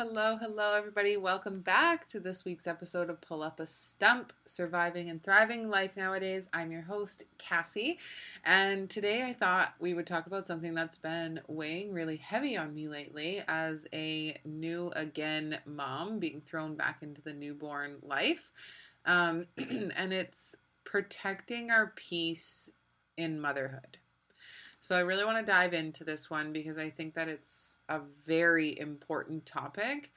hello, hello, everybody. Welcome back to this week's episode of Pull Up a Stump Surviving and Thriving Life Nowadays. I'm your host, Cassie, and today I thought we would talk about something that's been weighing really heavy on me lately as a new again mom being thrown back into the newborn life. Um, and it's protecting our peace in motherhood. So I really want to dive into this one because I think that it's a very important topic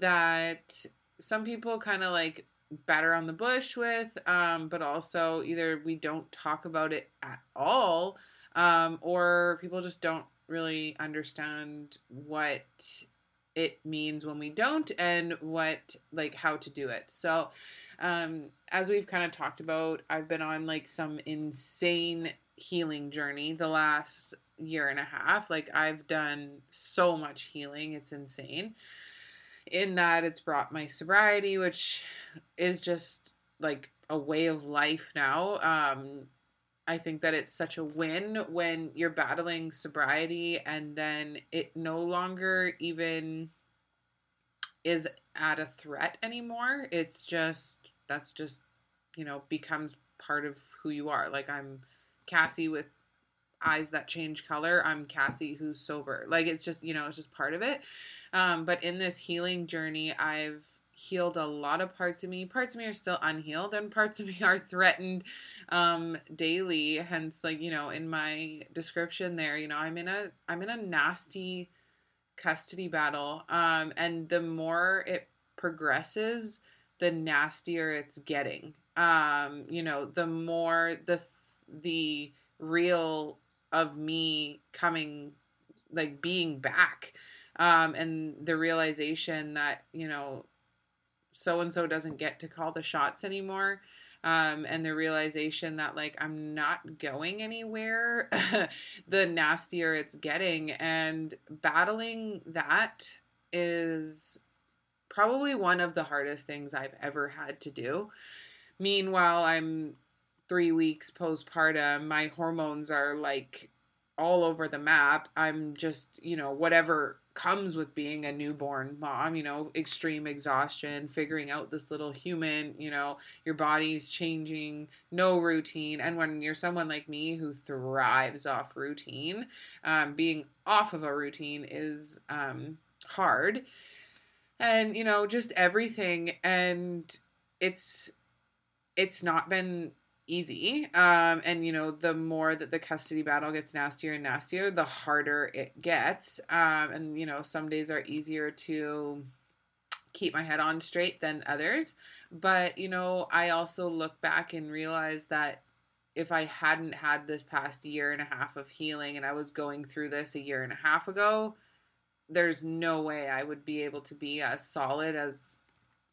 that some people kind of like batter on the bush with, um, but also either we don't talk about it at all, um, or people just don't really understand what it means when we don't and what like how to do it. So um as we've kind of talked about i've been on like some insane healing journey the last year and a half. Like I've done so much healing, it's insane. In that it's brought my sobriety, which is just like a way of life now. Um I think that it's such a win when you're battling sobriety and then it no longer even is at a threat anymore. It's just that's just you know becomes part of who you are. Like I'm Cassie with eyes that change color. I'm Cassie who's sober. Like it's just, you know, it's just part of it. Um, but in this healing journey, I've healed a lot of parts of me. Parts of me are still unhealed, and parts of me are threatened um, daily. Hence, like you know, in my description there, you know, I'm in a I'm in a nasty custody battle, um, and the more it progresses, the nastier it's getting. Um, you know, the more the the real of me coming like being back um and the realization that you know so and so doesn't get to call the shots anymore um, and the realization that like I'm not going anywhere, the nastier it's getting. And battling that is probably one of the hardest things I've ever had to do. Meanwhile, I'm three weeks postpartum, my hormones are like all over the map. I'm just, you know, whatever comes with being a newborn mom, you know, extreme exhaustion, figuring out this little human, you know, your body's changing, no routine. And when you're someone like me who thrives off routine, um, being off of a routine is um, hard. And, you know, just everything. And it's, it's not been easy. Um, and you know, the more that the custody battle gets nastier and nastier, the harder it gets. Um, and you know, some days are easier to keep my head on straight than others. But you know, I also look back and realize that if I hadn't had this past year and a half of healing and I was going through this a year and a half ago, there's no way I would be able to be as solid as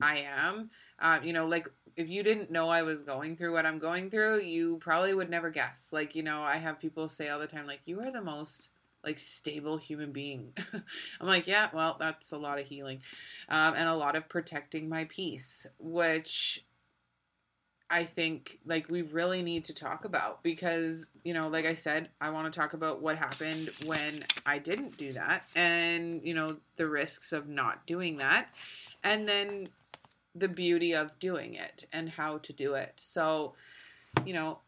I am. Um, you know, like if you didn't know I was going through what I'm going through, you probably would never guess. Like, you know, I have people say all the time, like, you are the most like stable human being. I'm like, yeah, well, that's a lot of healing, um, and a lot of protecting my peace, which I think like we really need to talk about because, you know, like I said, I want to talk about what happened when I didn't do that and, you know, the risks of not doing that. And then the beauty of doing it and how to do it. So, you know,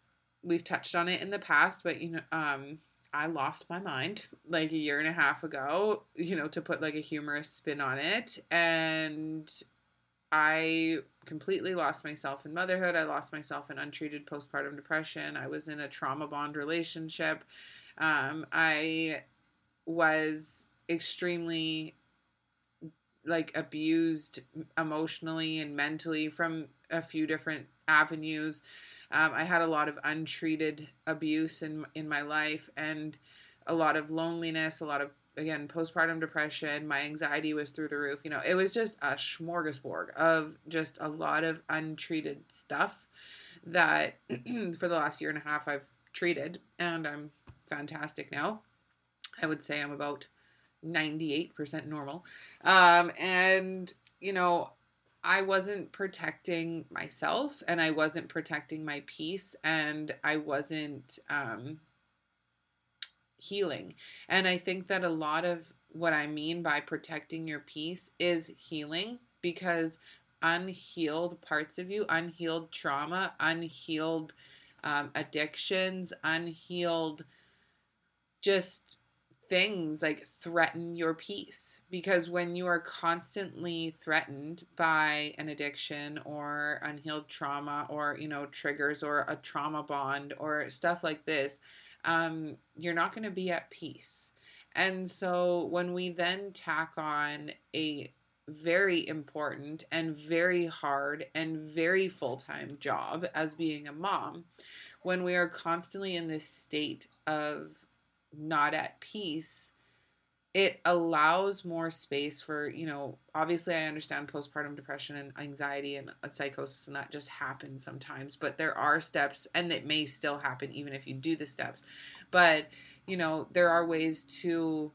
we've touched on it in the past, but you know, um, I lost my mind like a year and a half ago, you know, to put like a humorous spin on it. And I completely lost myself in motherhood. I lost myself in untreated postpartum depression. I was in a trauma bond relationship. Um, I was extremely like abused emotionally and mentally from a few different avenues. Um, I had a lot of untreated abuse in in my life and a lot of loneliness, a lot of again postpartum depression. My anxiety was through the roof. You know, it was just a smorgasbord of just a lot of untreated stuff that for the last year and a half I've treated, and I'm fantastic now. I would say I'm about 98% normal. Um, and, you know, I wasn't protecting myself and I wasn't protecting my peace and I wasn't um, healing. And I think that a lot of what I mean by protecting your peace is healing because unhealed parts of you, unhealed trauma, unhealed um, addictions, unhealed just things like threaten your peace because when you are constantly threatened by an addiction or unhealed trauma or you know triggers or a trauma bond or stuff like this um, you're not going to be at peace. And so when we then tack on a very important and very hard and very full-time job as being a mom when we are constantly in this state of not at peace, it allows more space for, you know, obviously I understand postpartum depression and anxiety and psychosis and that just happens sometimes, but there are steps and it may still happen even if you do the steps. But, you know, there are ways to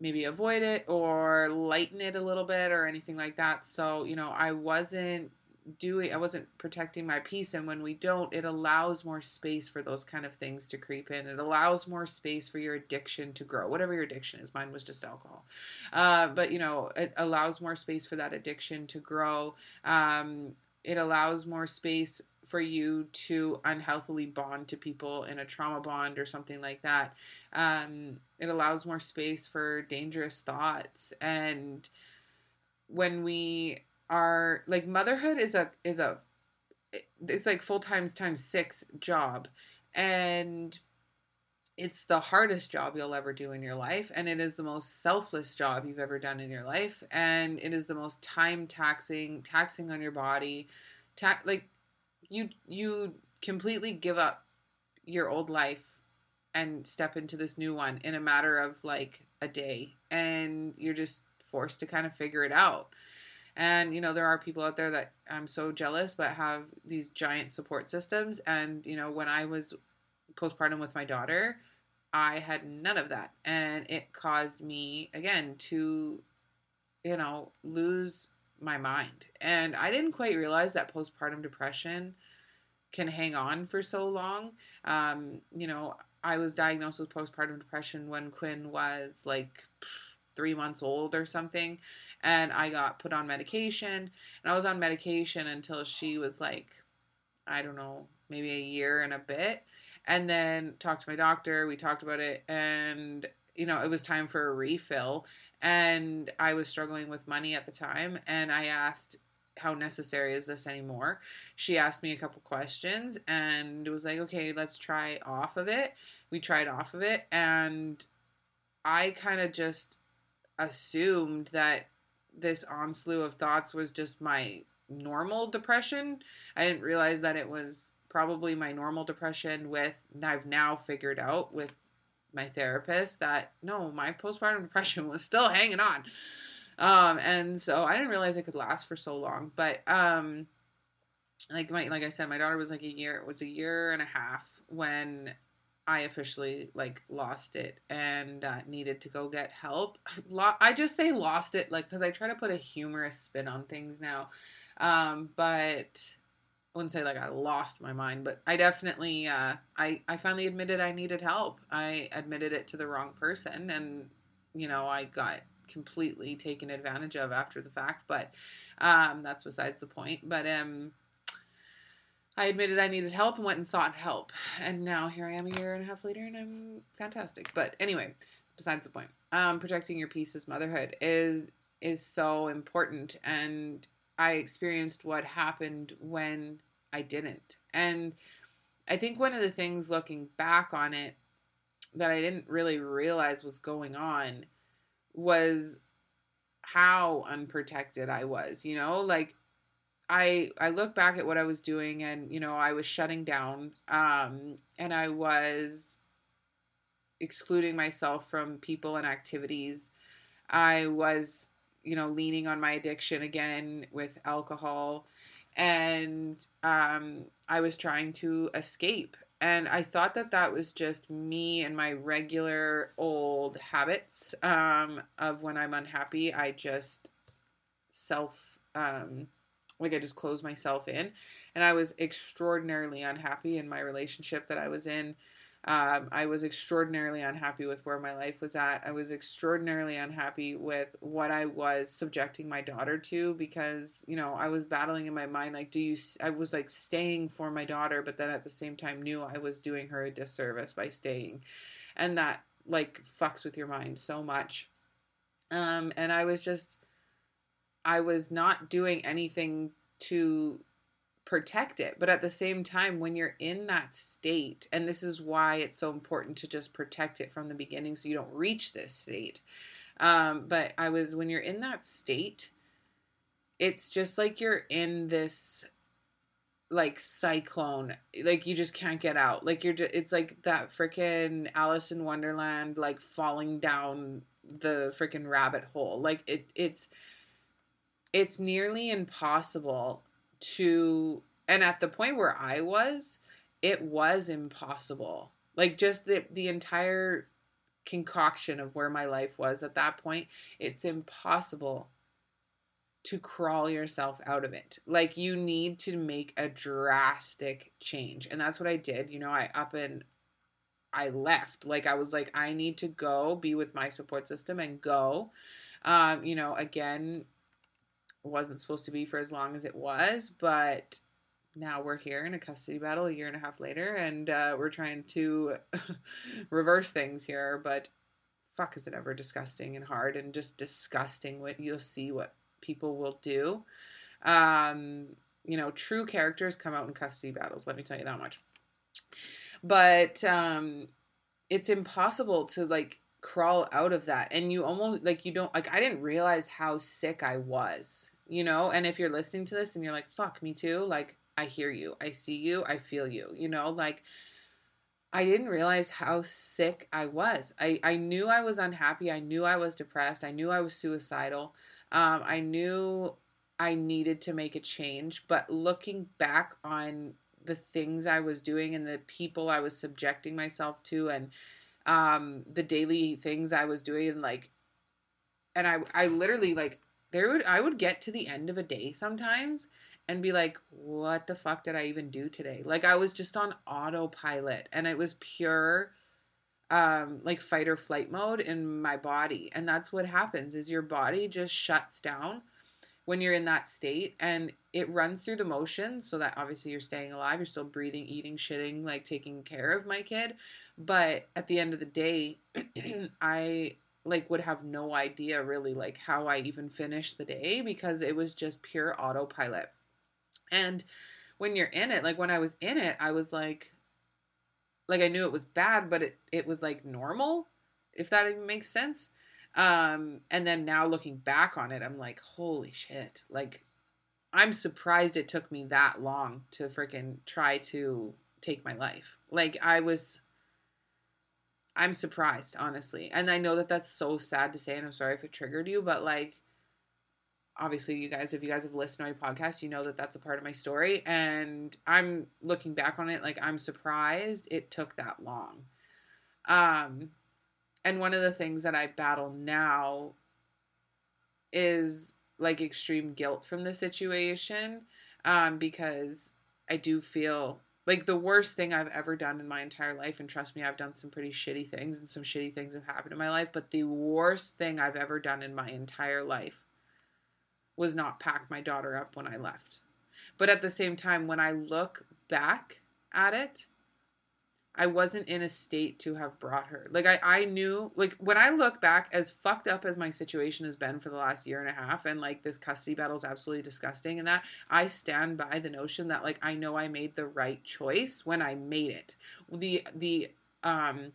maybe avoid it or lighten it a little bit or anything like that. So, you know, I wasn't doing I wasn't protecting my peace. And when we don't it allows more space for those kind of things to creep in. It allows more space for your addiction to grow whatever your addiction is. Mine was just alcohol. Uh, but you know it allows more space for that addiction to grow. Um, it allows more space for you to unhealthily bond to people in a trauma bond or something like that. Um, it allows more space for dangerous thoughts. And when we are like motherhood is a is a it's like full times times six job and it's the hardest job you'll ever do in your life and it is the most selfless job you've ever done in your life and it is the most time taxing taxing on your body ta- like you you completely give up your old life and step into this new one in a matter of like a day and you're just forced to kind of figure it out and, you know, there are people out there that I'm so jealous, but have these giant support systems. And, you know, when I was postpartum with my daughter, I had none of that. And it caused me, again, to, you know, lose my mind. And I didn't quite realize that postpartum depression can hang on for so long. Um, you know, I was diagnosed with postpartum depression when Quinn was like three months old or something. And I got put on medication. And I was on medication until she was like, I don't know, maybe a year and a bit. And then talked to my doctor. We talked about it. And, you know, it was time for a refill. And I was struggling with money at the time. And I asked, how necessary is this anymore? She asked me a couple questions and it was like, okay, let's try off of it. We tried off of it and I kind of just assumed that this onslaught of thoughts was just my normal depression. I didn't realize that it was probably my normal depression with I've now figured out with my therapist that no, my postpartum depression was still hanging on. Um, and so I didn't realize it could last for so long. But um like my like I said, my daughter was like a year it was a year and a half when I officially like lost it and uh, needed to go get help. I just say lost it like because I try to put a humorous spin on things now, um, but I wouldn't say like I lost my mind, but I definitely uh, I I finally admitted I needed help. I admitted it to the wrong person, and you know I got completely taken advantage of after the fact. But um, that's besides the point. But um I admitted I needed help and went and sought help. And now here I am a year and a half later and I'm fantastic. But anyway, besides the point. Um, protecting your peace as motherhood is is so important and I experienced what happened when I didn't. And I think one of the things looking back on it that I didn't really realize was going on was how unprotected I was, you know? Like I I look back at what I was doing and you know I was shutting down um and I was excluding myself from people and activities. I was you know leaning on my addiction again with alcohol and um I was trying to escape and I thought that that was just me and my regular old habits um of when I'm unhappy I just self um like I just closed myself in and I was extraordinarily unhappy in my relationship that I was in Um, I was extraordinarily unhappy with where my life was at. I was extraordinarily unhappy with what I was subjecting my daughter to because, you know, I was battling in my mind like, do you, I was like staying for my daughter, but then at the same time knew I was doing her a disservice by staying. And that like fucks with your mind so much. Um, and I was just, I was not doing anything to protect it. But at the same time, when you're in that state, and this is why it's so important to just protect it from the beginning so you don't reach this state. Um, but I was, when you're in that state, it's just like you're in this like cyclone like you just can't get out like you're just it's like that freaking alice in wonderland like falling down the freaking rabbit hole like it it's it's nearly impossible to and at the point where I was, it was impossible. Like just the the entire concoction of where my life was at that point, it's impossible to crawl yourself out of it. Like you need to make a drastic change. And that's what I did. You know, I up and I left. Like I was like I need to go be with my support system and go. Um, you know, again, wasn't supposed to be for as long as it was, but now we're here in a custody battle a year and a half later, and uh, we're trying to reverse things here. But fuck, is it ever disgusting and hard and just disgusting what you'll see what people will do. Um, you know, true characters come out in custody battles. Let me tell you that much. But um, it's impossible to like crawl out of that, and you almost like you don't like. I didn't realize how sick I was you know and if you're listening to this and you're like fuck me too like i hear you i see you i feel you you know like i didn't realize how sick i was. I i knew i was unhappy i knew i was depressed i knew i was suicidal um i knew i needed to make a change but looking back on the things i was doing and the people i was subjecting myself to and um the daily things i was doing like and i i literally like there would I would get to the end of a day sometimes and be like, what the fuck did I even do today? Like I was just on autopilot and it was pure um like fight or flight mode in my body. And that's what happens is your body just shuts down when you're in that state and it runs through the motions so that obviously you're staying alive, you're still breathing, eating, shitting, like taking care of my kid. But at the end of the day, I like would have no idea really like how I even finished the day because it was just pure autopilot. And when you're in it, like when I was in it, I was like like I knew it was bad, but it it was like normal, if that even makes sense. Um and then now looking back on it, I'm like, holy shit. Like I'm surprised it took me that long to freaking try to take my life. Like I was I'm surprised, honestly. And I know that that's so sad to say, and I'm sorry if it triggered you, but like, obviously, you guys, if you guys have listened to my podcast, you know that that's a part of my story. And I'm looking back on it, like, I'm surprised it took that long. Um, and one of the things that I battle now is like extreme guilt from the situation um, because I do feel like the worst thing I've ever done in my entire life, and trust me, I've done some pretty shitty things and some shitty things have happened in my life, but the worst thing I've ever done in my entire life was not pack my daughter up when I left. But at the same time, when I look back at it, I wasn't in a state to have brought her. Like I, I knew like when I look back as fucked up as my situation has been for the last year and a half and like this custody battle is absolutely disgusting and that I stand by the notion that like I know I made the right choice when I made it. The the um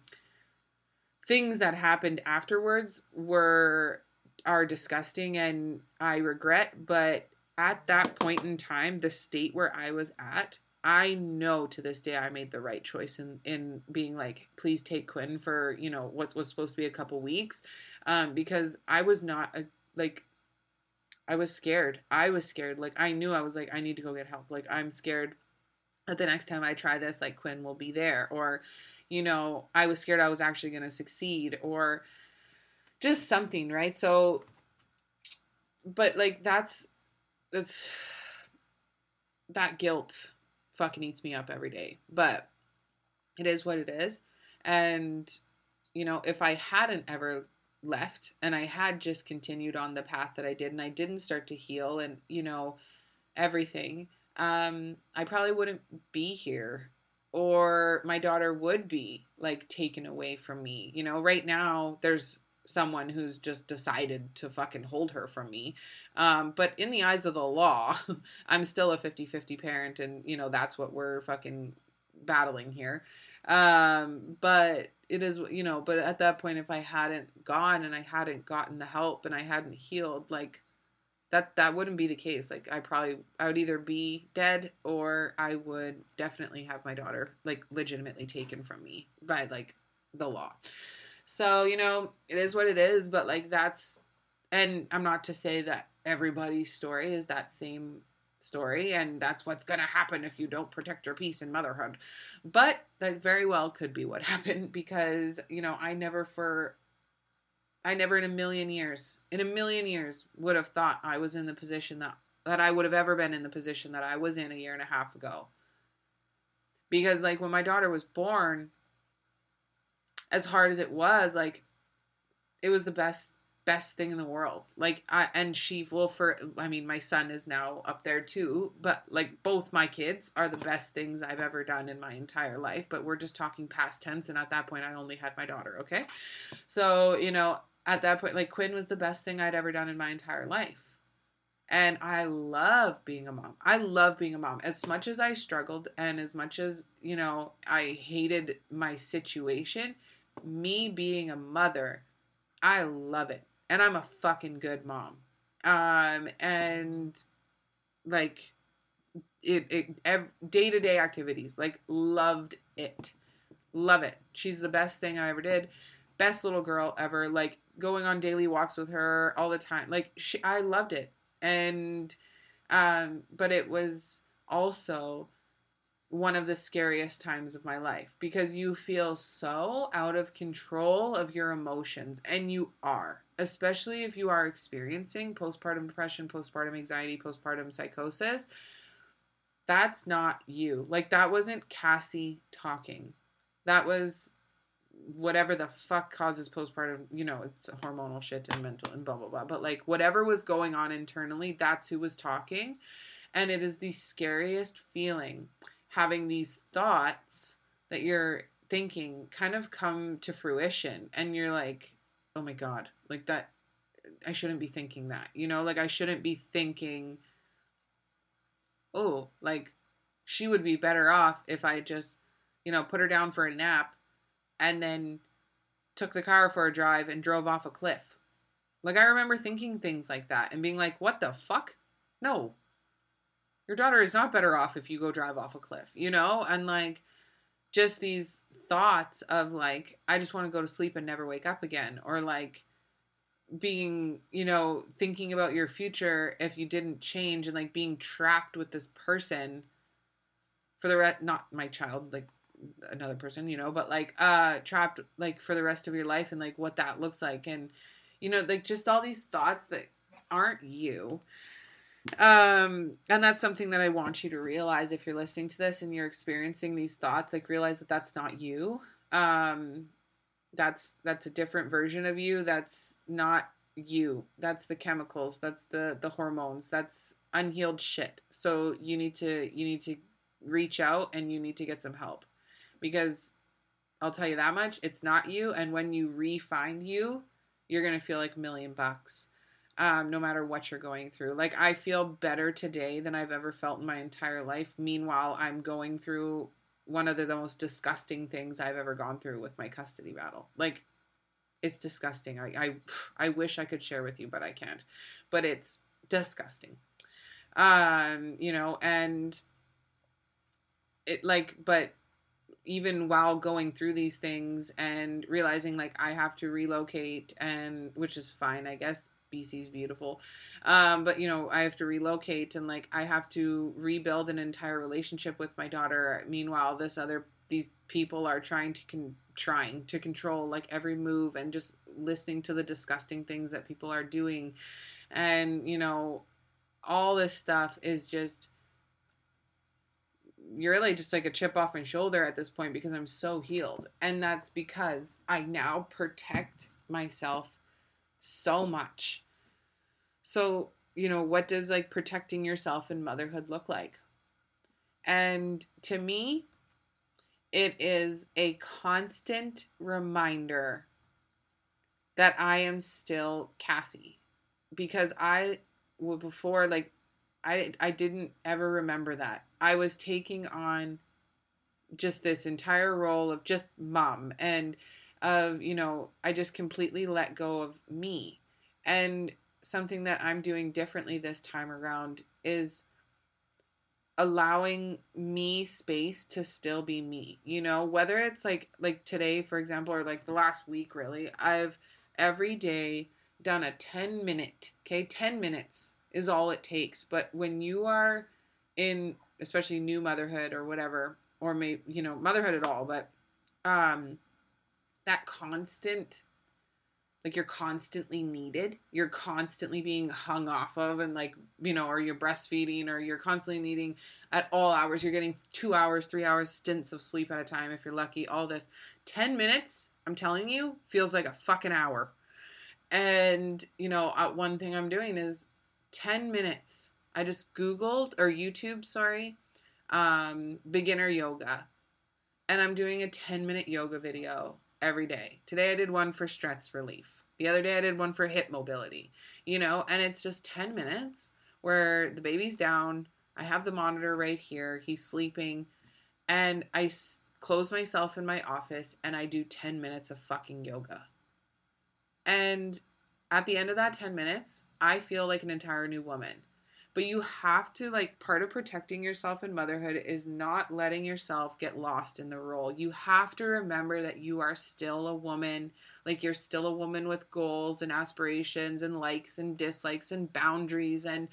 things that happened afterwards were are disgusting and I regret, but at that point in time, the state where I was at I know to this day I made the right choice in in being like, please take Quinn for you know what was supposed to be a couple weeks, um, because I was not a like. I was scared. I was scared. Like I knew I was like I need to go get help. Like I'm scared that the next time I try this, like Quinn will be there, or you know I was scared I was actually going to succeed, or just something, right? So, but like that's that's that guilt fucking eats me up every day. But it is what it is. And, you know, if I hadn't ever left and I had just continued on the path that I did and I didn't start to heal and, you know, everything, um, I probably wouldn't be here or my daughter would be like taken away from me. You know, right now there's someone who's just decided to fucking hold her from me. Um, but in the eyes of the law, I'm still a 50 50 parent, and, you know, that's what we're fucking battling here. Um, but it is, you know, but at that point, if I hadn't gone and I hadn't gotten the help and I hadn't healed, like, that that wouldn't be the case like i probably i would either be dead or i would definitely have my daughter like legitimately taken from me by like the law so, you know, it is what it is, but like that's, and I'm not to say that everybody's story is that same story and that's what's going to happen if you don't protect your peace in motherhood. But that very well could be what happened because, you know, I never for I never in a million years, in a million years would have thought I was in the position that that I would have ever been in the position that I was in a year and a half ago. Because like when my daughter was born, as hard as it was, like it was the best best thing in the world. Like I and she will for I mean my son is now up there too, but like both my kids are the best things I've ever done in my entire life, but we're just talking past tense and at that point I only had my daughter, okay? So, you know, at that point like Quinn was the best thing I'd ever done in my entire life. And I love being a mom. I love being a mom. As much as I struggled and as much as, you know, I hated my situation, me being a mother, I love it. And I'm a fucking good mom. Um, and like it, it day to day activities, like loved it. Love it. She's the best thing I ever did. Best little girl ever. Like going on daily walks with her all the time. Like she, I loved it. And, um, but it was also one of the scariest times of my life because you feel so out of control of your emotions and you are especially if you are experiencing postpartum depression postpartum anxiety postpartum psychosis. That's not you. Like that wasn't cassie talking. That was whatever the fuck causes postpartum you know it's hormonal shit and mental and blah blah blah. But like whatever was going on internally that's who was talking. And it is the scariest feeling having these thoughts that you're thinking kind of come to fruition and you're like oh my god like that i shouldn't be thinking that you know like i shouldn't be thinking oh like she would be better off if i just you know put her down for a nap and then took the car for a drive and drove off a cliff. Like i remember thinking things like that and being like what the fuck? No your daughter is not better off if you go drive off a cliff, you know? And like just these thoughts of like, I just want to go to sleep and never wake up again. Or like being, you know, thinking about your future if you didn't change and like being trapped with this person for the rest, not my child, like another person, you know, but like uh trapped like for the rest of your life and like what that looks like. And, you know, like just all these thoughts that aren't you um and that's something that i want you to realize if you're listening to this and you're experiencing these thoughts like realize that that's not you. Um that's that's a different version of you that's not you. That's the chemicals that's the the hormones that's unhealed shit. So you need to you need to reach out and you need to get some help. Because i'll tell you that much it's not you. And when you re-find you you're gonna feel like a million bucks um, no matter what you're going through. Like, I feel better today than I've ever felt in my entire life. Meanwhile, I'm going through one of the, the most disgusting things I've ever gone through with my custody battle. Like, it's disgusting. I, I, I wish I could share with you, but I can't. But it's disgusting. Um, you know, and it like, but even while going through these things and realizing like I have to relocate and which is fine, I guess, BC's beautiful. Um, but you know, I have to relocate and like I have to rebuild an entire relationship with my daughter. Meanwhile, this other these people are trying to con- trying to control like every move and just listening to the disgusting things that people are doing and you know all this stuff is just you're really just like a chip off my shoulder at this point because I'm so healed. And that's because I now protect myself so much. So, you know, what does like protecting yourself in motherhood look like? And to me, it is a constant reminder that I am still Cassie because I well, before like I I didn't ever remember that. I was taking on just this entire role of just mom and of, you know, I just completely let go of me. And something that I'm doing differently this time around is allowing me space to still be me. You know, whether it's like like today for example or like the last week really, I've every day done a 10 minute, okay? 10 minutes is all it takes. But when you are in especially new motherhood or whatever, or maybe you know motherhood at all, but um, that constant like you're constantly needed. You're constantly being hung off of and like you know or you're breastfeeding or you're constantly needing at all hours. You're getting two hours three hours stints of sleep at a time if you're lucky. All this. 10 minutes i'm telling you feels like a fucking hour. And you know uh, one thing i'm doing is 10 minutes. I just Googled or YouTube, sorry, um, beginner yoga. And I'm doing a 10 minute yoga video every day. Today I did one for stress relief. The other day I did one for hip mobility, you know, and it's just 10 minutes where the baby's down. I have the monitor right here. He's sleeping. And I s- close myself in my office and I do 10 minutes of fucking yoga. And at the end of that 10 minutes, I feel like an entire new woman. But you have to, like, part of protecting yourself in motherhood is not letting yourself get lost in the role. You have to remember that you are still a woman. Like, you're still a woman with goals and aspirations and likes and dislikes and boundaries and,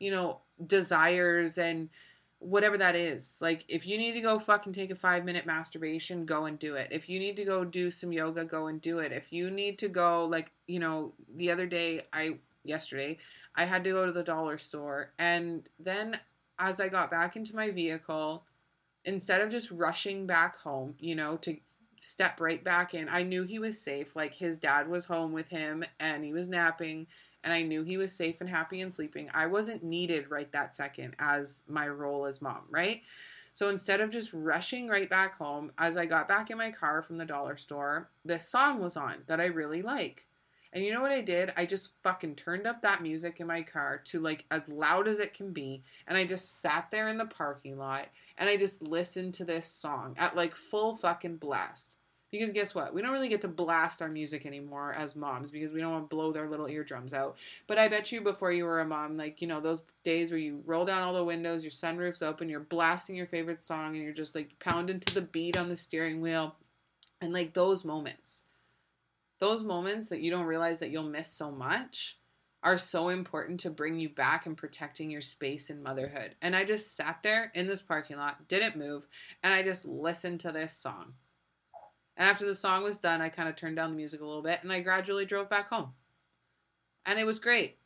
you know, desires and whatever that is. Like, if you need to go fucking take a five minute masturbation, go and do it. If you need to go do some yoga, go and do it. If you need to go, like, you know, the other day, I, yesterday, I had to go to the dollar store. And then as I got back into my vehicle, instead of just rushing back home, you know, to step right back in, I knew he was safe. Like, his dad was home with him and he was napping and I knew he was safe and happy and sleeping, I wasn't needed right that second as my role as mom, right? So instead of just rushing right back home, as I got back in my car from the dollar store, this song was on that I really like. And you know what I did? I just fucking turned up that music in my car to like as loud as it can be. And I just sat there in the parking lot and I just listened to this song at like full fucking blast. Because guess what? We don't really get to blast our music anymore as moms because we don't want to blow their little eardrums out. But I bet you before you were a mom, like, you know, those days where you roll down all the windows, your sunroof's open, you're blasting your favorite song, and you're just like pounding to the beat on the steering wheel. And like those moments, those moments that you don't realize that you'll miss so much are so important to bring you back and protecting your space in motherhood. And I just sat there in this parking lot, didn't move, and I just listened to this song. And after the song was done, I kind of turned down the music a little bit and I gradually drove back home. And it was great.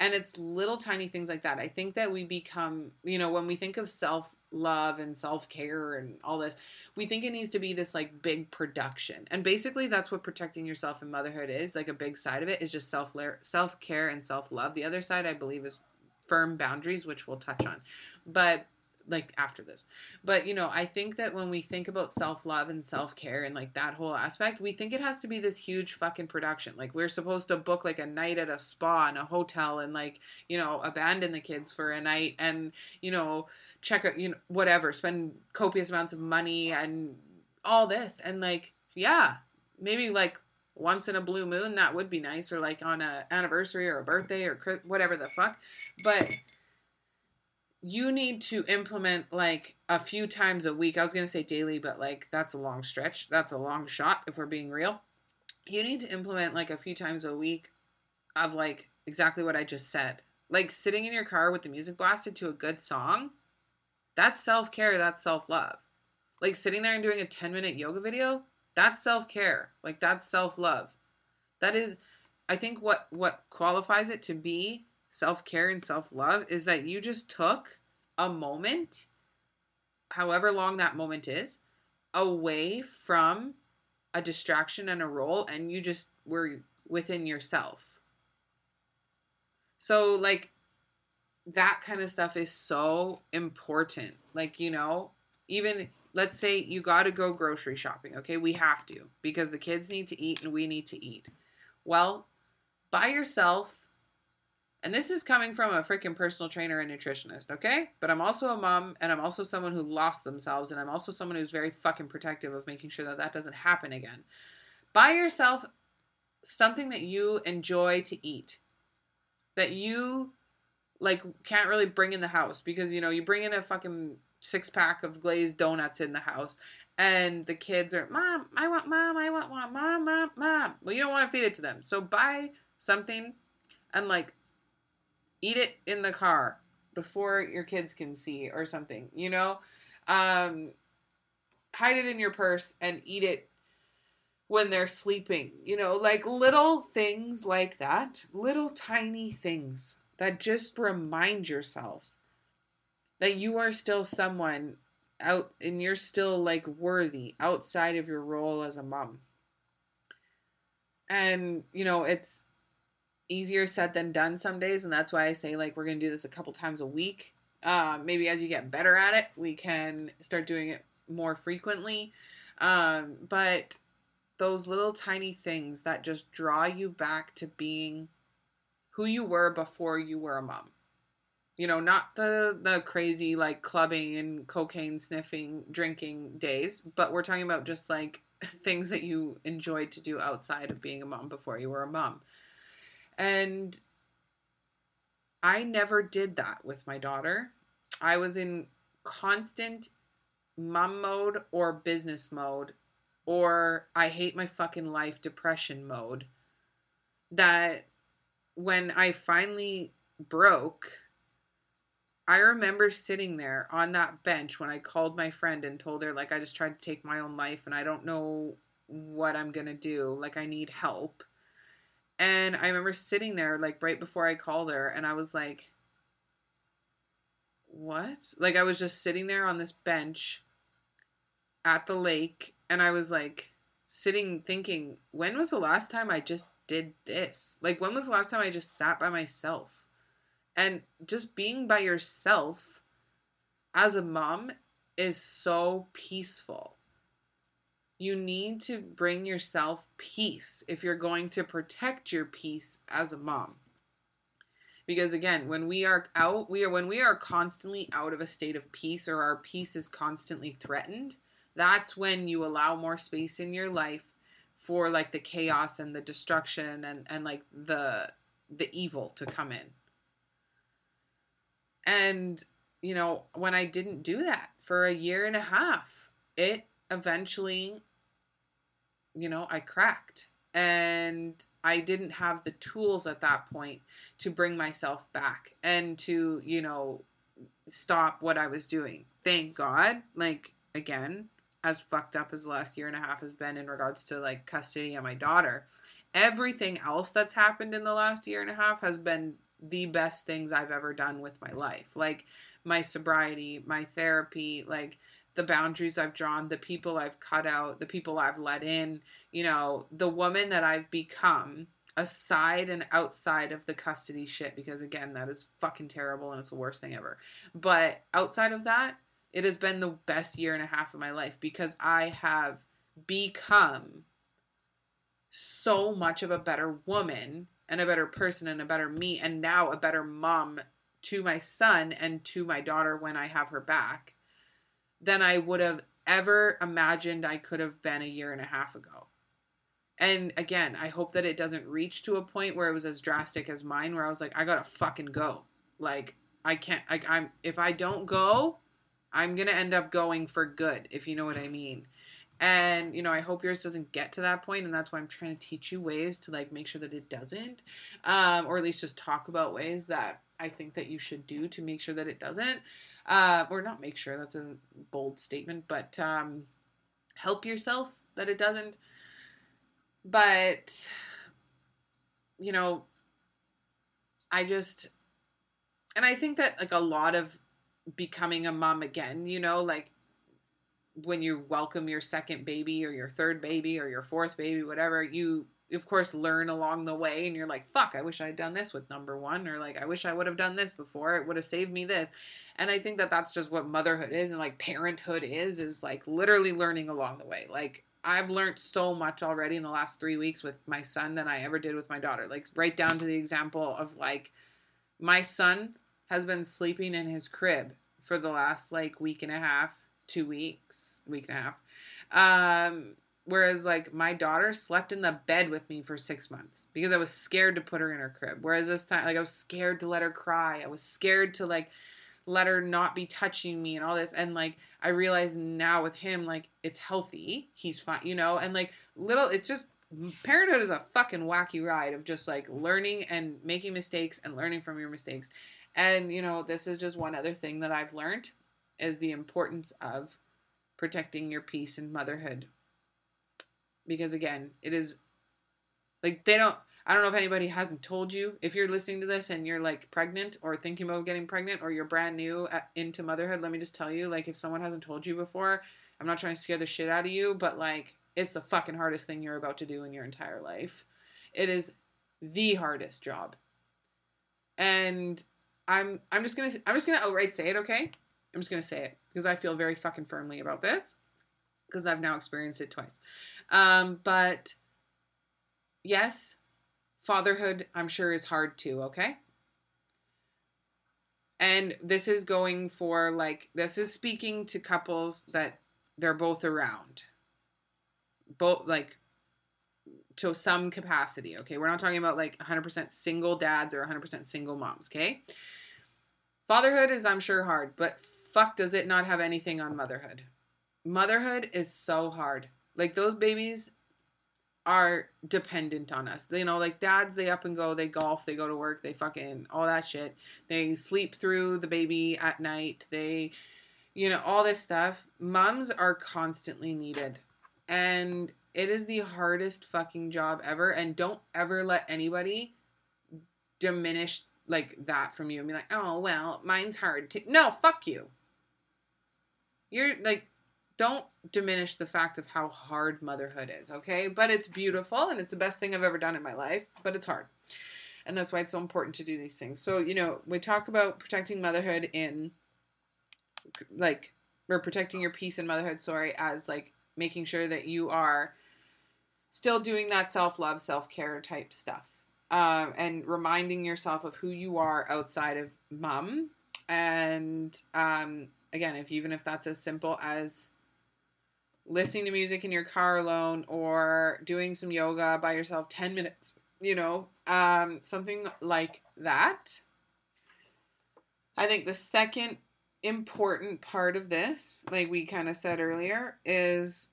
And it's little tiny things like that. I think that we become, you know, when we think of self love and self care and all this, we think it needs to be this like big production. And basically, that's what protecting yourself in motherhood is. Like a big side of it is just self self care and self love. The other side, I believe, is firm boundaries, which we'll touch on. But like after this. But you know, I think that when we think about self-love and self-care and like that whole aspect, we think it has to be this huge fucking production. Like we're supposed to book like a night at a spa and a hotel and like, you know, abandon the kids for a night and, you know, check out, you know, whatever, spend copious amounts of money and all this. And like, yeah, maybe like once in a blue moon that would be nice or like on a anniversary or a birthday or whatever the fuck. But you need to implement like a few times a week. I was going to say daily, but like that's a long stretch. That's a long shot if we're being real. You need to implement like a few times a week of like exactly what I just said. Like sitting in your car with the music blasted to a good song. That's self care. That's self love. Like sitting there and doing a 10 minute yoga video. That's self care. Like that's self love. That is, I think what what qualifies it to be self care and self love is that you just took a moment however long that moment is, away from a distraction and a role, and you just were within yourself. So, like, that kind of stuff is so important. Like, you know, even let's say you got to go grocery shopping, okay? We have to because the kids need to eat and we need to eat. Well, by yourself, and this is coming from a freaking personal trainer and nutritionist, okay? But I'm also a mom and I'm also someone who lost themselves and I'm also someone who's very fucking protective of making sure that that doesn't happen again. Buy yourself something that you enjoy to eat. That you like can't really bring in the house because you know, you bring in a fucking six pack of glazed donuts in the house and the kids are, "Mom, I want mom, I want mom, mom, mom, mom." Well, you don't want to feed it to them. So buy something and like eat it in the car before your kids can see or something, you know? Um, hide it in your purse and eat it when they're sleeping, you know, like little things like that, little tiny things that just remind yourself that you are still someone out and you're still like worthy outside of your role as a mom. And, you know, it's easier said than done some days and that's why i say like we're to do this a couple times a week. Uh, maybe as you get better at it we can start doing it more frequently. Um, but those little tiny things that just draw you back to being who you were before you were a mom. You know not the the crazy like clubbing and cocaine sniffing drinking days but we're talking about just like things that you enjoyed to do outside of being a mom before you were a mom and I never did that with my daughter. I was in constant mom mode or business mode or I hate my fucking life depression mode. That when I finally broke, I remember sitting there on that bench when I called my friend and told her, like, I just tried to take my own life and I don't know what I'm gonna do. Like, I need help. And I remember sitting there like right before I called her and I was like, what? Like I was just sitting there on this bench at the lake and I was like sitting thinking, when was the last time I just did this? Like when was the last time I just sat by myself? And just being by yourself as a mom is so peaceful you need to bring yourself peace if you're going to protect your peace as a mom. Because again when we are out we are when we are constantly out of a state of peace or our peace is constantly threatened that's when you allow more space in your life for like the chaos and the destruction and and like the the evil to come in. And you know when i didn't do that for a year and a half it eventually you know, I cracked and I didn't have the tools at that point to bring myself back and to, you know, stop what I was doing. Thank God. Like, again, as fucked up as the last year and a half has been in regards to like custody of my daughter, everything else that's happened in the last year and a half has been the best things I've ever done with my life. Like my sobriety, my therapy, like the boundaries I've drawn, the people I've cut out, the people I've let in, you know, the woman that I've become aside and outside of the custody shit because again that is fucking terrible and it's the worst thing ever. But outside of that, it has been the best year and a half of my life because I have become so much of a better woman and a better person and a better me and now a better mom to my son and to my daughter when I have her back than I would have ever imagined I could have been a year and a half ago. And again, I hope that it doesn't reach to a point where it was as drastic as mine, where I was like, I gotta fucking go. Like, I can't, I, I'm, if I don't go, I'm gonna end up going for good, if you know what I mean. And, you know, I hope yours doesn't get to that point, and that's why I'm trying to teach you ways to like make sure that it doesn't, um, or at least just talk about ways that I think that you should do to make sure that it doesn't uh, or not make sure that's a bold statement, but um, help yourself that it doesn't. But, you know, I just, and I think that like a lot of becoming a mom again, you know, like when you welcome your second baby or your third baby or your fourth baby, whatever, you of course learn along the way and you're like fuck i wish i had done this with number one or like i wish i would have done this before it would have saved me this. And i think that that's just what motherhood is and like parenthood is is like literally learning along the way. Like i've learned so much already in the last three weeks with my son than i ever did with my daughter. Like right down to the example of like my son has been sleeping in his crib for the last like week and a half two weeks week and a half. Um Whereas like my daughter slept in the bed with me for six months because I was scared to put her in her crib. Whereas this time, like I was scared to let her cry. I was scared to like let her not be touching me and all this. And like I realize now with him, like it's healthy. He's fine, you know. And like little, it's just parenthood is a fucking wacky ride of just like learning and making mistakes and learning from your mistakes. And you know, this is just one other thing that I've learned is the importance of protecting your peace and motherhood because again, it is like they don't I don't know if anybody hasn't told you. If you're listening to this and you're like pregnant or thinking about getting pregnant or you're brand new at, into motherhood, let me just tell you like if someone hasn't told you before, I'm not trying to scare the shit out of you, but like it's the fucking hardest thing you're about to do in your entire life. It is the hardest job. And I'm I'm just going to I'm just going to outright say it, okay? I'm just going to say it because I feel very fucking firmly about this because I've now experienced it twice. Um, but yes, fatherhood, I'm sure, is hard too, okay? And this is going for like, this is speaking to couples that they're both around. Both, like, to some capacity, okay? We're not talking about like 100% single dads or 100% single moms, okay? Fatherhood is, I'm sure, hard, but fuck does it not have anything on motherhood? Motherhood is so hard. Like those babies are dependent on us. You know, like dads, they up and go, they golf, they go to work, they fucking all that shit. They sleep through the baby at night. They, you know, all this stuff. Moms are constantly needed. And it is the hardest fucking job ever. And don't ever let anybody diminish like that from you and be like, oh, well, mine's hard. No, fuck you. You're like, don't diminish the fact of how hard motherhood is, okay? But it's beautiful and it's the best thing I've ever done in my life, but it's hard. And that's why it's so important to do these things. So, you know, we talk about protecting motherhood in like or protecting your peace in motherhood, sorry, as like making sure that you are still doing that self-love, self-care type stuff. Um, and reminding yourself of who you are outside of mom. And um, again, if even if that's as simple as listening to music in your car alone or doing some yoga by yourself 10 minutes you know um, something like that. I think the second important part of this like we kind of said earlier is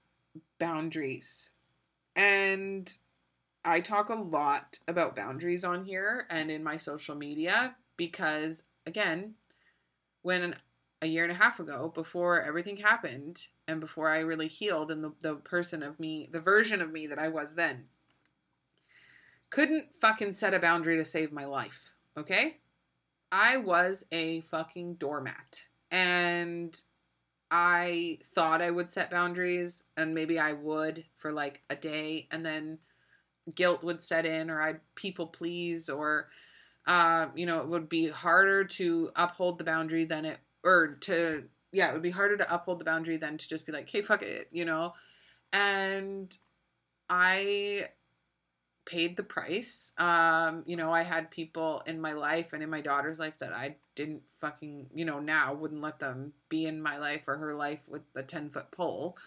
boundaries. And i talk a lot about boundaries on here and in my social media because again when a year and a half ago before everything happened and before I really healed and the, the person of me, the version of me that I was then, couldn't fucking set a boundary to save my life. Okay? I was a fucking doormat. And I thought I would set boundaries and maybe I would for like a day and then guilt would set in or I'd people please or uh, you know, it would be harder to uphold the boundary than it or to yeah, it would be harder to uphold the boundary than to just be like, hey, fuck it, you know? And I paid the price. Um, you know, I had people in my life and in my daughter's life that I didn't fucking, you know, now wouldn't let them be in my life or her life with a 10 foot pole.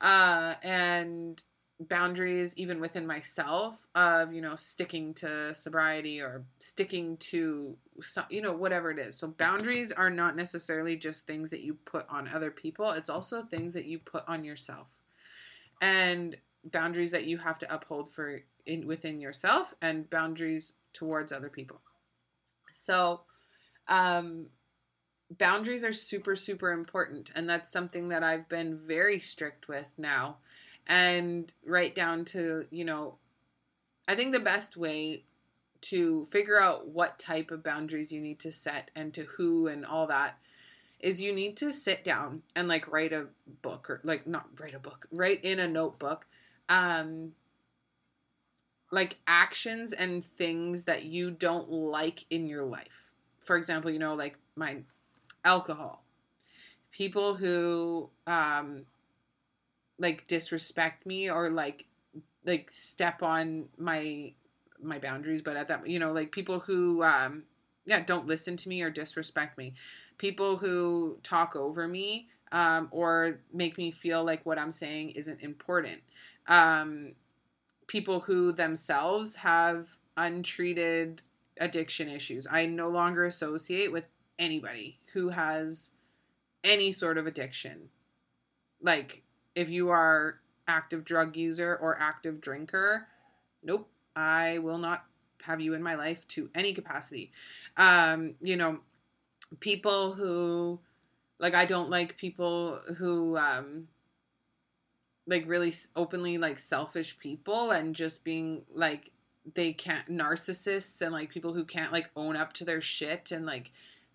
Uh, and boundaries even within myself of you know sticking to sobriety or sticking to some, you know whatever it is. So boundaries are not necessarily just things that you put on other people. It's also things that you put on yourself. And boundaries that you have to uphold for in within yourself and boundaries towards other people. So um boundaries are super super important. And that's something that I've been very strict with now and right down to, you know, I think the best way to figure out what type of boundaries you need to set and to who and all that is you need to sit down and like write a book or like not write a book, write in a notebook um like actions and things that you don't like in your life. For example, you know, like my alcohol. People who um like disrespect me or like like step on my my boundaries, but at that you know, like people who um yeah, don't listen to me or disrespect me. People who talk over me um, or make me feel like what I'm saying isn't important. Um, people who themselves have untreated addiction issues. I no longer associate with anybody who has any sort of addiction. Like, if you are active drug user or active drinker, nope, I will not have you in my life to any capacity. Um, you know, people who like I don't like people who um like really openly like selfish people and just being like they can't narcissists and like people who can't like own up to their shit and like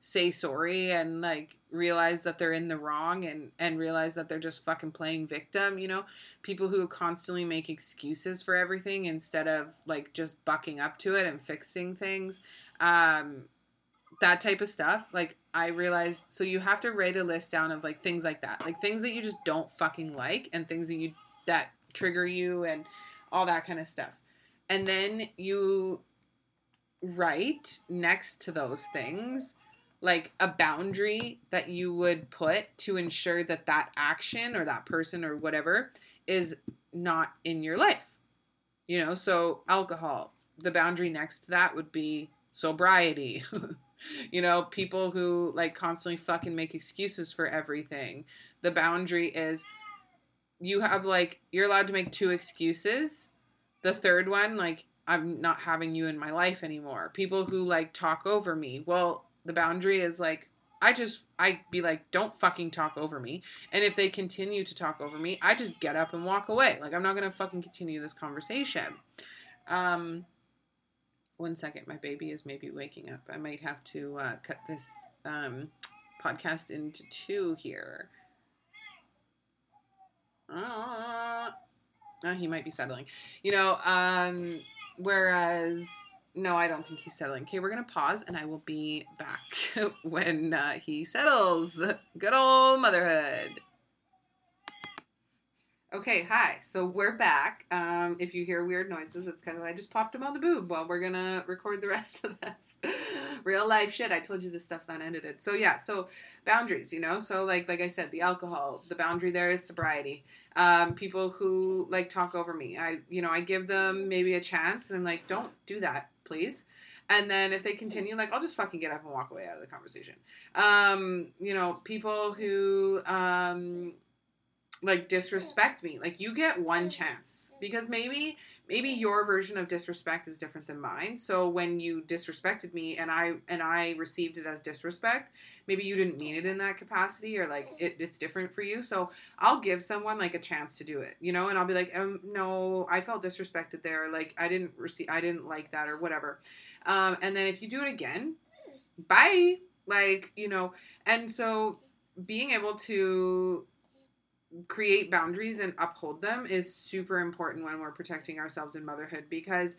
say sorry and like realize that they're in the wrong and and realize that they're just fucking playing victim you know? People who constantly make excuses for everything instead of like just bucking up to it and fixing things um that type of stuff like i realized so you have to write a list down of like things like that like things that you just don't fucking like and things that you that trigger you and all that kind of stuff. And then you write next to those things like a boundary that you would put to ensure that that action or that person or whatever is not in your life. You know, so alcohol, the boundary next to that would be sobriety. you know, people who like constantly fucking make excuses for everything. The boundary is you have like you're allowed to make two excuses. The third one like I'm not having you in my life anymore. People who like talk over me. Well, the boundary is like I just I be like don't fucking talk over me. And if they continue to talk over me, I just get up and walk away. Like I'm not to fucking continue this conversation. Um one second, my baby is maybe waking up. I might have to uh, cut this um, podcast into two here. Uh, oh, he might be settling. You know, um, whereas no, I don't think he's settling. Okay, we're gonna pause, and I will be back when uh, he settles. Good old motherhood. Okay, hi. So we're back. Um, if you hear weird noises, it's because I just popped him on the boob while we're gonna record the rest of this. Real life shit. I told you this stuff's not edited. So yeah, so boundaries, you know. So like like I said, the alcohol, the boundary there is sobriety. Um, people who like talk over me, I you know I give them maybe a chance, and I'm like, don't do that please. And then if they continue, like I'll just fucking get up and walk away out of the conversation. Um, you know, people who um like disrespect me. Like you get one chance. Because maybe maybe your version of disrespect is different than mine. So when you disrespected me and i and i received it as disrespect maybe you didn't mean it in that capacity or like it, it's different for you. So i'll give someone like a chance to do it you know? And i'll be like um no i felt disrespected there. Like i didn't receive i didn't like that or whatever. Um and then if you do it again bye. Like you know? And so being able to create boundaries and uphold them is super important when we're protecting ourselves in motherhood because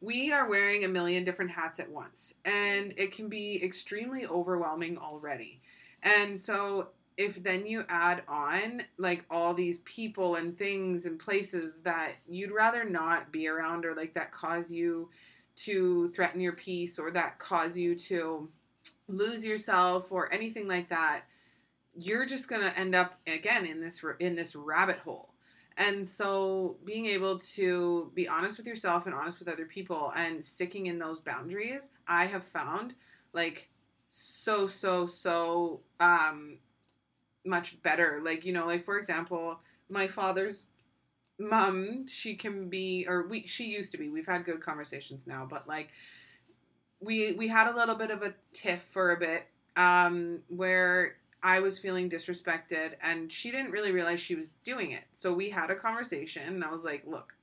we are wearing a million different hats at once and it can be extremely overwhelming already. And so if then you add on like all these people and things and places that you'd rather not be around or like that cause you to threaten your peace or that cause you to lose yourself or anything like that you're just going to end up again in this in this rabbit hole. And so being able to be honest with yourself and honest with other people and sticking in those boundaries, I have found like so so so um much better. Like, you know, like for example, my father's mom, she can be or we she used to be. We've had good conversations now, but like we we had a little bit of a tiff for a bit um where I was feeling disrespected and she didn't really realize she was doing it. So we had a conversation and I was like, look,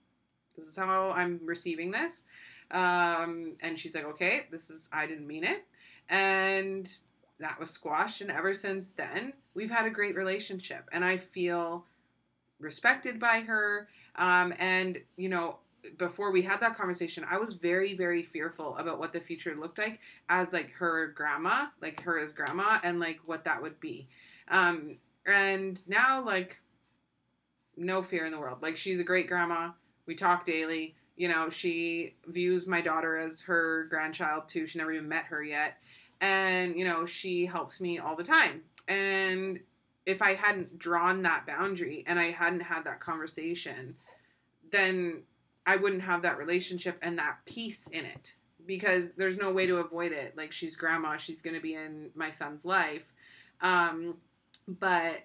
this is how I'm receiving this. Um, and she's like, okay, this is, I didn't mean it. And that was squashed. And ever since then, we've had a great relationship. And I feel respected by her. Um, and, you know, before we had that conversation, I was very, very fearful about what the future looked like as like her grandma, like her as grandma, and like what that would be. Um, and now, like, no fear in the world. Like, she's a great grandma. We talk daily. You know, she views my daughter as her grandchild too. She never even met her yet. And, you know, she helps me all the time. And if I hadn't drawn that boundary and I hadn't had that conversation, then I wouldn't have that relationship and that peace in it because there's no way to avoid it. Like she's grandma, she's going to be in my son's life. Um, but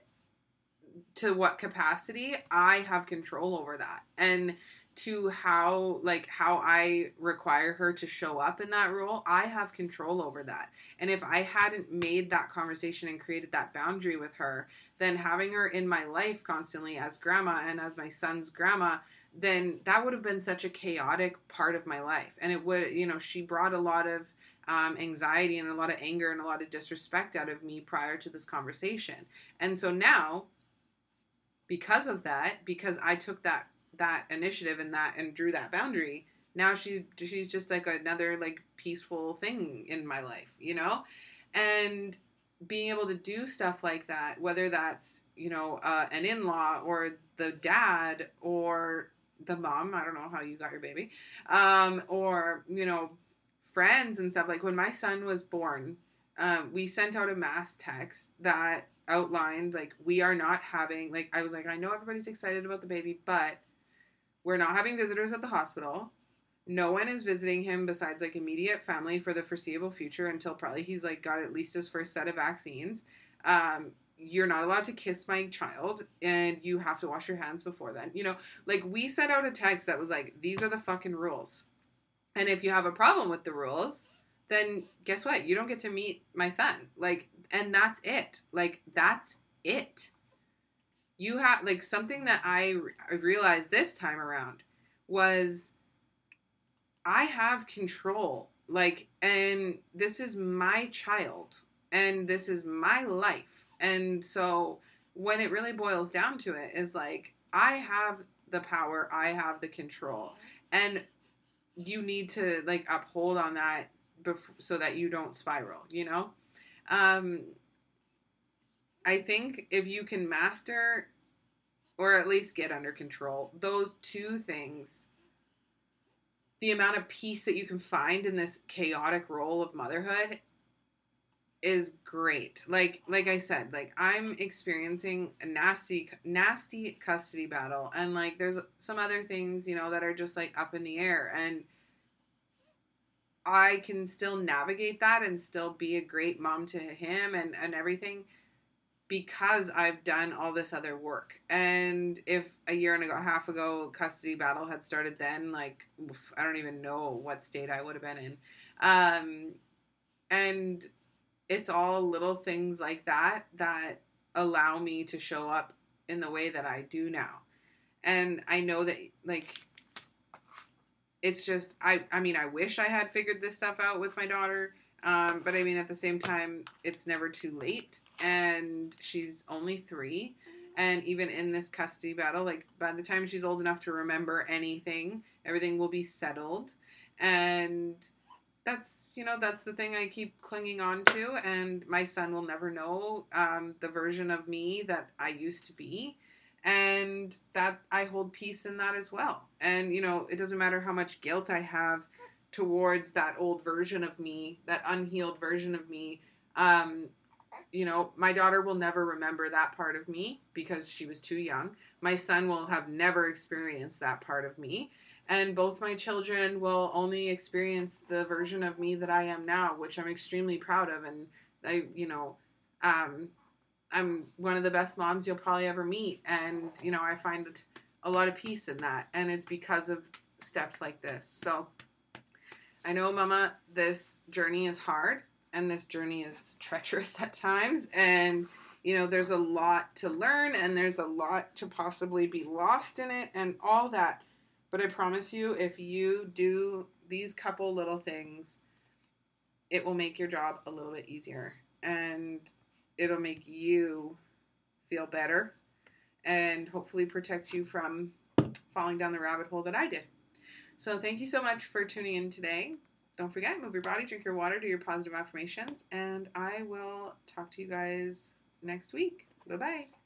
to what capacity, I have control over that. And to how like how I require her to show up in that role, I have control over that. And if I hadn't made that conversation and created that boundary with her, then having her in my life constantly as grandma and as my son's grandma, then that would have been such a chaotic part of my life. And it would, you know, she brought a lot of um, anxiety and a lot of anger and a lot of disrespect out of me prior to this conversation. And so now, because of that, because I took that that initiative and that and drew that boundary, now she's she's just like another like peaceful thing in my life, you know, and being able to do stuff like that, whether that's you know uh, an in law or the dad or the mom, I don't know how you got your baby, um, or you know friends and stuff. Like when my son was born, um, we sent out a mass text that outlined like we are not having like I was like I know everybody's excited about the baby, but we're not having visitors at the hospital. No one is visiting him besides like immediate family for the foreseeable future until probably he's like got at least his first set of vaccines. Um, you're not allowed to kiss my child and you have to wash your hands before then. You know, like we sent out a text that was like, these are the fucking rules. And if you have a problem with the rules, then guess what? You don't get to meet my son. Like, and that's it. Like, that's it. You have, like, something that I, I realized this time around was I have control. Like, and this is my child, and this is my life. And so, when it really boils down to it, is like, I have the power, I have the control. And you need to like uphold on that bef- so that you don't spiral you know um i think if you can master or at least get under control those two things the amount of peace that you can find in this chaotic role of motherhood is great. Like like I said, like I'm experiencing a nasty nasty custody battle and like there's some other things, you know, that are just like up in the air and I can still navigate that and still be a great mom to him and and everything because I've done all this other work. And if a year and a half ago custody battle had started then, like oof, I don't even know what state I would have been in. Um and it's all little things like that that allow me to show up in the way that I do now. And I know that like it's just I I mean I wish I had figured this stuff out with my daughter. Um, but I mean at the same time it's never too late. And she's only 3 and even in this custody battle like by the time she's old enough to remember anything everything will be settled. And that's you know that's the thing I keep clinging on to, and my son will never know um, the version of me that I used to be, and that I hold peace in that as well. And you know, it doesn't matter how much guilt I have towards that old version of me, that unhealed version of me. Um, you know, my daughter will never remember that part of me because she was too young. My son will have never experienced that part of me and both my children will only experience the version of me that I am now, which I'm extremely proud of. And I, you know, um, I'm one of the best moms you'll probably ever meet. And, you know, I find a lot of peace in that. And it's because of steps like this. So I know, Mama, this journey is hard and this journey is treacherous at times. And, you know, there's a lot to learn and there's a lot to possibly be lost in it and all that. But I promise you, if you do these couple little things, it will make your job a little bit easier. and it'll make you feel better and hopefully protect you from falling down the rabbit hole that I did. So, thank you so much for tuning in today. Don't forget, move your body, drink your water, do your positive affirmations, and I will talk to you guys next week. Bye bye.